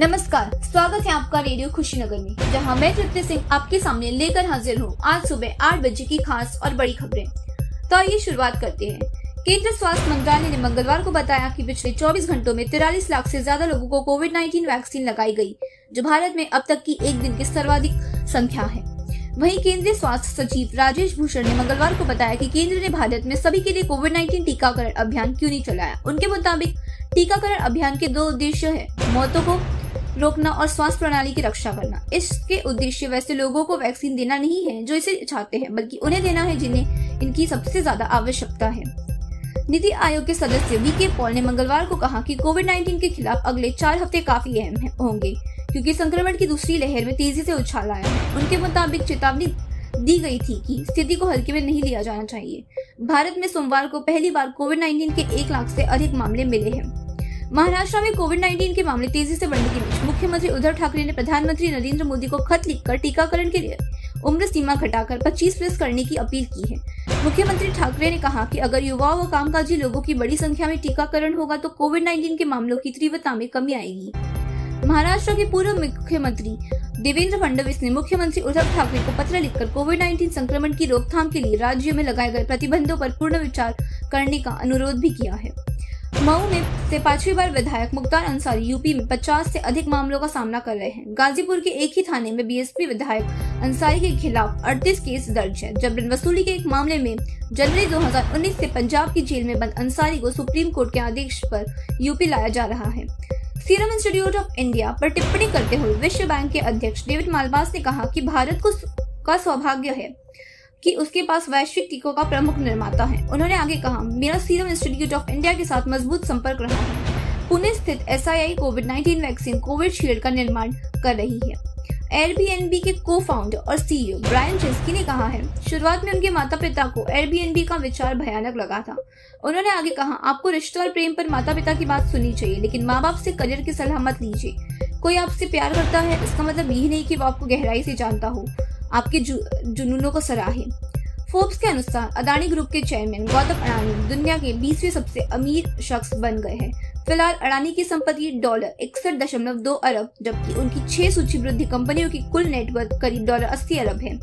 नमस्कार, स्वागत है आपका रेडियो खुशीनगर में, जहाँ मैं तृप्ति सिंह आपके सामने लेकर हाजिर हूँ आज सुबह आठ बजे की खास और बड़ी खबरें। तो आइए शुरुआत करते हैं। केंद्र स्वास्थ्य मंत्रालय ने मंगलवार को बताया कि पिछले 24 घंटों में तिरालीस लाख से ज़्यादा लोगों को कोविड 19 वैक्सीन लगाई गई, जो भारत में अब तक की एक दिन की सर्वाधिक संख्या है। वहीं केंद्रीय स्वास्थ्य सचिव राजेश भूषण ने मंगलवार को बताया कि केंद्र ने भारत में सभी के लिए कोविड 19 टीकाकरण अभियान क्यों नहीं चलाया? उनके मुताबिक, टीकाकरण अभियान के दो उद्देश्य है, मौतों को रोकना और स्वास्थ्य प्रणाली की रक्षा करना। इसके उद्देश्य वैसे लोगों को वैक्सीन देना नहीं है जो इसे चाहते हैं, बल्कि उन्हें देना है जिन्हें इनकी सबसे ज़्यादा आवश्यकता है। नीति आयोग के सदस्य वी के पॉल ने मंगलवार को कहा कि कोविड 19 के खिलाफ अगले चार हफ़्ते काफ़ी अहम होंगे, क्योंकि संक्रमण की दूसरी लहर में तेज़ी से उछाल आया है। उनके मुताबिक चेतावनी दी गई थी कि स्थिति को हल्के में नहीं लिया जाना चाहिए। भारत में सोमवार को पहली बार कोविड 19 के एक लाख से अधिक मामले मिले हैं। महाराष्ट्र में कोविड 19 के मामले तेज़ी से बढ़ने के बीच मुख्यमंत्री उद्धव ठाकरे ने प्रधानमंत्री नरेंद्र मोदी को खत लिखकर टीकाकरण के लिए उम्र सीमा घटाकर 25 प्लस करने की अपील की है। मुख्यमंत्री ठाकरे ने कहा कि अगर युवाओं व कामकाजी लोगों की बड़ी संख्या में टीकाकरण होगा तो कोविड 19 के मामलों की तीव्रता में कमी आएगी। महाराष्ट्र के पूर्व मुख्यमंत्री देवेंद्र फडणवीस ने मुख्यमंत्री उद्धव ठाकरे को पत्र लिखकर कोविड 19 संक्रमण की रोकथाम के लिए राज्य में लगाए गए प्रतिबंधों पर पूर्ण विचार करने का अनुरोध भी किया है। मऊ में से पांचवी बार विधायक मुख्तार अंसारी यूपी में 50 से अधिक मामलों का सामना कर रहे हैं। गाजीपुर के एक ही थाने में बीएसपी विधायक अंसारी के खिलाफ 38 केस दर्ज है, जबरन वसूली के एक मामले में जनवरी 2019 से पंजाब की जेल में बंद अंसारी को सुप्रीम कोर्ट के आदेश पर यूपी लाया जा रहा है। सीरम इंस्टीट्यूट ऑफ़ इंडिया पर टिप्पणी करते हुए विश्व बैंक के अध्यक्ष डेविड मालबास ने कहा कि भारत को का सौभाग्य है कि उसके पास वैश्विक टीकों का प्रमुख निर्माता है। उन्होंने आगे कहा, मेरा सीरम इंस्टीट्यूट ऑफ़ इंडिया के साथ मज़बूत संपर्क रहा है। पुणे स्थित एस कोविड 19 वैक्सीन कोविड शील्ड का निर्माण कर रही है। एयरबीएनबी के को फाउंडर और सीईओ ब्रायन चेस्की ने कहा है, शुरुआत में उनके माता पिता को एयरबीएनबी का विचार भयानक लगा था। उन्होंने आगे कहा, आपको रिश्ते और प्रेम पर माता पिता की बात सुननी चाहिए, लेकिन माँ बाप से करियर की सलाह मत लीजिए। कोई आपसे प्यार करता है, इसका मतलब यही नहीं कि वो आपको गहराई से जानता हो। आपके जुनूनों को सराहे। फोर्ब्स के अनुसार, अदानी ग्रुप के चेयरमैन गौतम अडानी दुनिया के बीसवें सबसे अमीर शख्स बन गए हैं। फ़िलहाल, अडानी की संपत्ति डॉलर इकसठ दशमलव दो अरब, जबकि उनकी छह सूचीबद्ध कंपनियों की कुल नेटवर्थ करीब डॉलर अस्सी अरब है।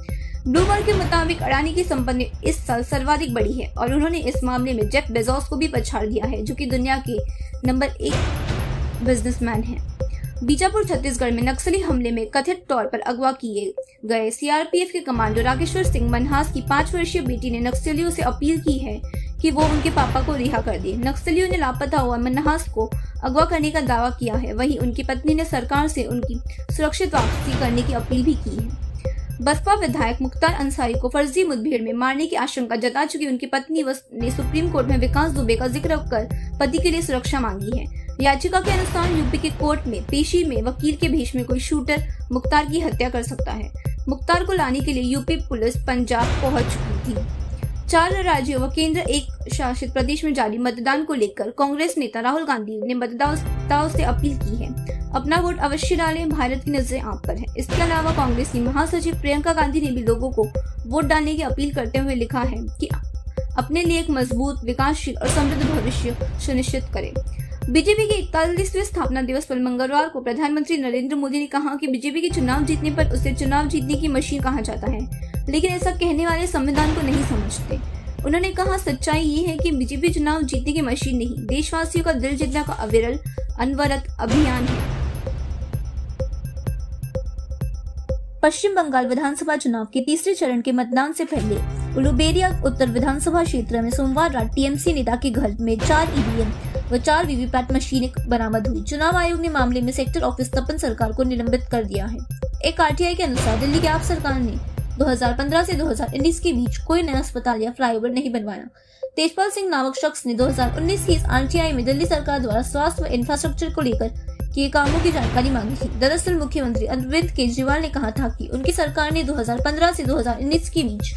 ब्लूमर्ग के मुताबिक, अडानी की संपत्ति इस साल सर्वाधिक बड़ी है और उन्होंने इस मामले में जेफ बेजोस को भी पछाड़ दिया है, जो कि दुनिया के नंबर एक बिजनेसमैन हैं। बीजापुर छत्तीसगढ़ में नक्सली हमले में कथित तौर पर अगवा किए गए सीआरपीएफ के कमांडो राकेश्वर सिंह मनहास की पाँच वर्षीय बेटी ने नक्सलियों से अपील की है कि वो उनके पापा को रिहा कर दे। नक्सलियों ने लापता हुआ मनहास को अगवा करने का दावा किया है। वहीं उनकी पत्नी ने सरकार से उनकी सुरक्षित वापसी करने की अपील भी की है। बसपा विधायक मुख्तार अंसारी को फर्जी मुठभेड़ में मारने की आशंका जता चुकी उनकी पत्नी ने सुप्रीम कोर्ट में विकास दुबे का ज़िक्र कर पति के लिए सुरक्षा मांगी है। याचिका के अनुसार यूपी के कोर्ट में, पेशी में, वकील के भेष में कोई शूटर मुख्तार की हत्या कर सकता है। मुख्तार को लाने के लिए यूपी पुलिस पंजाब पहुँच चुकी थी। चार राज्यों व केंद्र एक शासित प्रदेश में जारी मतदान को लेकर कांग्रेस नेता राहुल गांधी ने मतदाताओं से अपील की है। अपना वोट अवश्य डालें, भारत की नज़रें आप पर है। इसके अलावा कांग्रेस की महासचिव प्रियंका गांधी ने भी लोगों को वोट डालने की अपील करते हुए लिखा है कि अपने लिए एक मज़बूत, विकासशील और समृद्ध भविष्य सुनिश्चित करें। बीजेपी के इकतालीसवें स्थापना दिवस पर मंगलवार को प्रधानमंत्री नरेंद्र मोदी ने कहा कि बीजेपी के चुनाव जीतने पर उसे चुनाव जीतने की मशीन कहा जाता है, लेकिन ऐसा कहने वाले संविधान को नहीं समझते। उन्होंने कहा, सच्चाई ये है कि बीजेपी चुनाव जीतने की मशीन नहीं, देशवासियों का दिल जीतने का अविरल, अनवरत अभियान है। पश्चिम बंगाल विधानसभा चुनाव के तीसरे चरण के मतदान से पहले उलुबेरिया उत्तर विधानसभा क्षेत्र में सोमवार रात टीएमसी नेता के घर में चार ईवीएम व चार वीवीपैट मशीनें बरामद हुई। चुनाव आयोग ने मामले में सेक्टर ऑफ़िस तपन सरकार को निलंबित कर दिया है। एक आरटीआई के अनुसार, दिल्ली की आप सरकार ने 2015 से 2019 के बीच कोई नया अस्पताल या फ्लाईओवर नहीं बनवाया। तेजपाल सिंह नामक शख्स ने 2019 की इस आरटीआई में दिल्ली सरकार द्वारा स्वास्थ्य व इंफ्रास्ट्रक्चर को लेकर किए कामों की जानकारी मांगी थी। दरअसल, मुख्यमंत्री अरविंद केजरीवाल ने कहा था कि उनकी सरकार ने 2015 से 2019 के बीच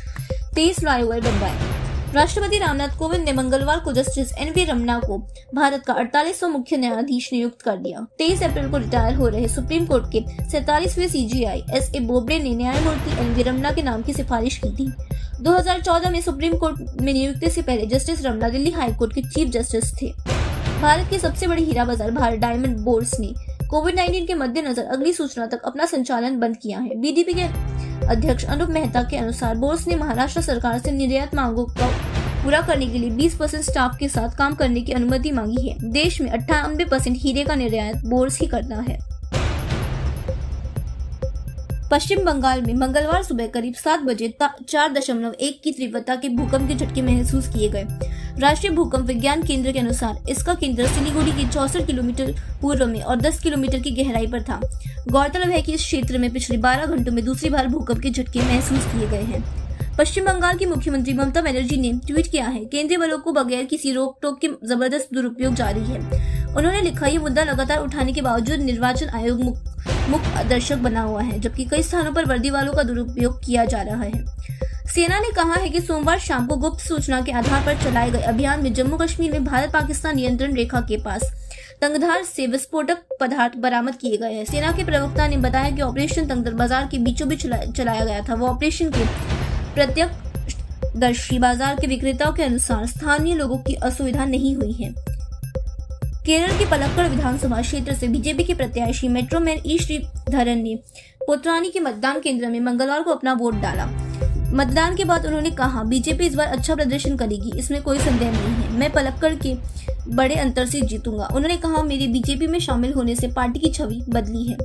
तेईस फ्लाईओवर बनवाए राष्ट्रपति रामनाथ कोविंद ने मंगलवार को जस्टिस एन वी रमना को भारत का अड़तालीसवा मुख्य न्यायाधीश नियुक्त कर दिया। तेईस अप्रैल को रिटायर हो रहे सुप्रीम कोर्ट के सैतालीसवें आई एस ए बोबडे ने न्यायमूर्ति एन वी रमना के नाम की सिफारिश की थी। 2014 में सुप्रीम कोर्ट में नियुक्ति से पहले justice Ramana Delhi high court के चीफ जस्टिस थे। भारत के सबसे बड़े हीरा बाज़ार भारत डायमंड बोर्स ने कोविड 19 के मद्देनजर अगली सूचना तक अपना संचालन बंद किया है। बीडीपी के अध्यक्ष अनुप मेहता के अनुसार बोर्स ने महाराष्ट्र सरकार से निर्यात मांगों को पूरा करने के लिए 20 परसेंट स्टाफ के साथ काम करने की अनुमति मांगी है। देश में अट्ठानबे परसेंट हीरे का निर्यात बोर्स ही करता है। पश्चिम बंगाल में मंगलवार सुबह करीब सात बजे चार दशमलव एक की तीव्रता के भूकंप के झटके महसूस किए गए। राष्ट्रीय भूकंप विज्ञान केंद्र के अनुसार इसका केंद्र सिलीगुड़ी के चौसठ किलोमीटर पूर्व में और 10 किलोमीटर की गहराई पर था। गौरतलब है कि इस क्षेत्र में पिछले 12 घंटों में दूसरी बार भूकंप के झटके महसूस किए गए हैं। पश्चिम बंगाल की मुख्यमंत्री ममता बनर्जी ने ट्वीट किया है, केंद्रीय बलों को बगैर किसी रोक टोक के ज़बरदस्त दुरुपयोग जारी है। उन्होंने लिखा, ये मुद्दा लगातार उठाने के बावजूद निर्वाचन आयोग मुख्य दर्शक बना हुआ है, जबकि कई स्थानों पर वर्दी वालों का दुरुपयोग किया जा रहा है। सेना ने कहा है कि सोमवार शाम को गुप्त सूचना के आधार पर चलाए गए अभियान में जम्मू कश्मीर में भारत पाकिस्तान नियंत्रण रेखा के पास तंगधार से विस्फोटक पदार्थ बरामद किए गए हैं। सेना के प्रवक्ता ने बताया कि ऑपरेशन तंगधर बाज़ार के बीचों बीच चलाया गया था। वो ऑपरेशन के प्रत्यक्षदर्शी बाज़ार के विक्रेताओं के अनुसार स्थानीय लोगों की असुविधा नहीं हुई है। केरल के पलक्कड़ विधानसभा क्षेत्र से बीजेपी के प्रत्याशी मेट्रोमैन ई श्रीधरन ने पोत्रानी के मतदान केंद्र में मंगलवार को अपना वोट डाला। मतदान के बाद उन्होंने कहा, बीजेपी इस बार अच्छा प्रदर्शन करेगी, इसमें कोई संदेह नहीं है। मैं पलक्कड़ के बड़े अंतर से जीतूँगा। उन्होंने कहा, मेरे बीजेपी में शामिल होने से पार्टी की छवि बदली है।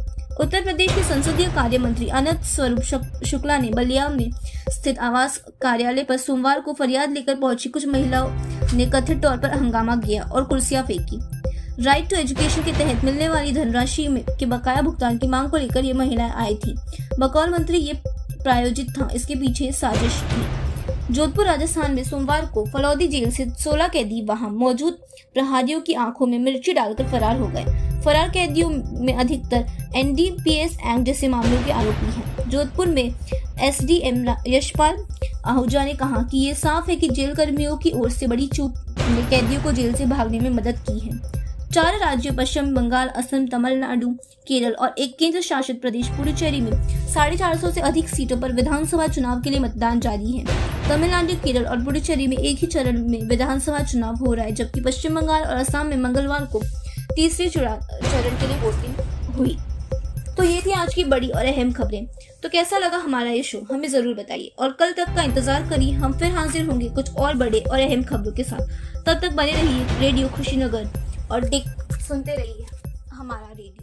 उत्तर प्रदेश के संसदीय कार्य मंत्री अनंत स्वरूप शुक्ला ने बलिया में स्थित आवास कार्यालय पर सोमवार को फरियाद लेकर पहुँची कुछ महिलाओं ने कथित तौर पर हंगामा किया और कुर्सियाँ फेंकी। राइट टू एजुकेशन के तहत मिलने वाली धनराशि के बकाया भुगतान की मांग को लेकर ये महिलाएँ आई थी। बकौल मंत्री ये प्रायोजित था। इसके पीछे साजिश थी। जोधपुर, राजस्थान में सोमवार को फलौदी जेल से 16 कैदी वहाँ मौजूद। प्रहारियों की आँखों में मिर्ची डालकर फरार हो गए। फरार कैदियों में अधिकतर एनडीपीएस एक्ट जैसे मामलों के आरोपी हैं। जोधपुर में एसडीएम यशपाल आहूजा ने कहा कि ये साफ़ है कि जेल कर्मियों की ओर से बड़ी चूक ने कैदियों को जेल से भागने में मदद की है। चार राज्यों पश्चिम बंगाल, असम, तमिलनाडु, केरल और एक केंद्र शासित प्रदेश पुडुचेरी में साढ़े चार सौ से अधिक सीटों पर विधानसभा चुनाव के लिए मतदान जारी है। तमिलनाडु, केरल और पुडुचेरी में एक ही चरण में विधानसभा चुनाव हो रहा है, जबकि पश्चिम बंगाल और असम में मंगलवार को तीसरे चरण के लिए वोटिंग हुई। तो ये थी आज की बड़ी और अहम खबरें। तो कैसा लगा हमारा ये शो? हमें ज़रूर बताइए। और कल तक का इंतज़ार करिए, हम फिर हाजिर होंगे कुछ और बड़े और अहम खबरों के साथ। तब तक बने रहिए रेडियो खुशीनगर। और डिक सुनते रहिए हमारा रेडियो।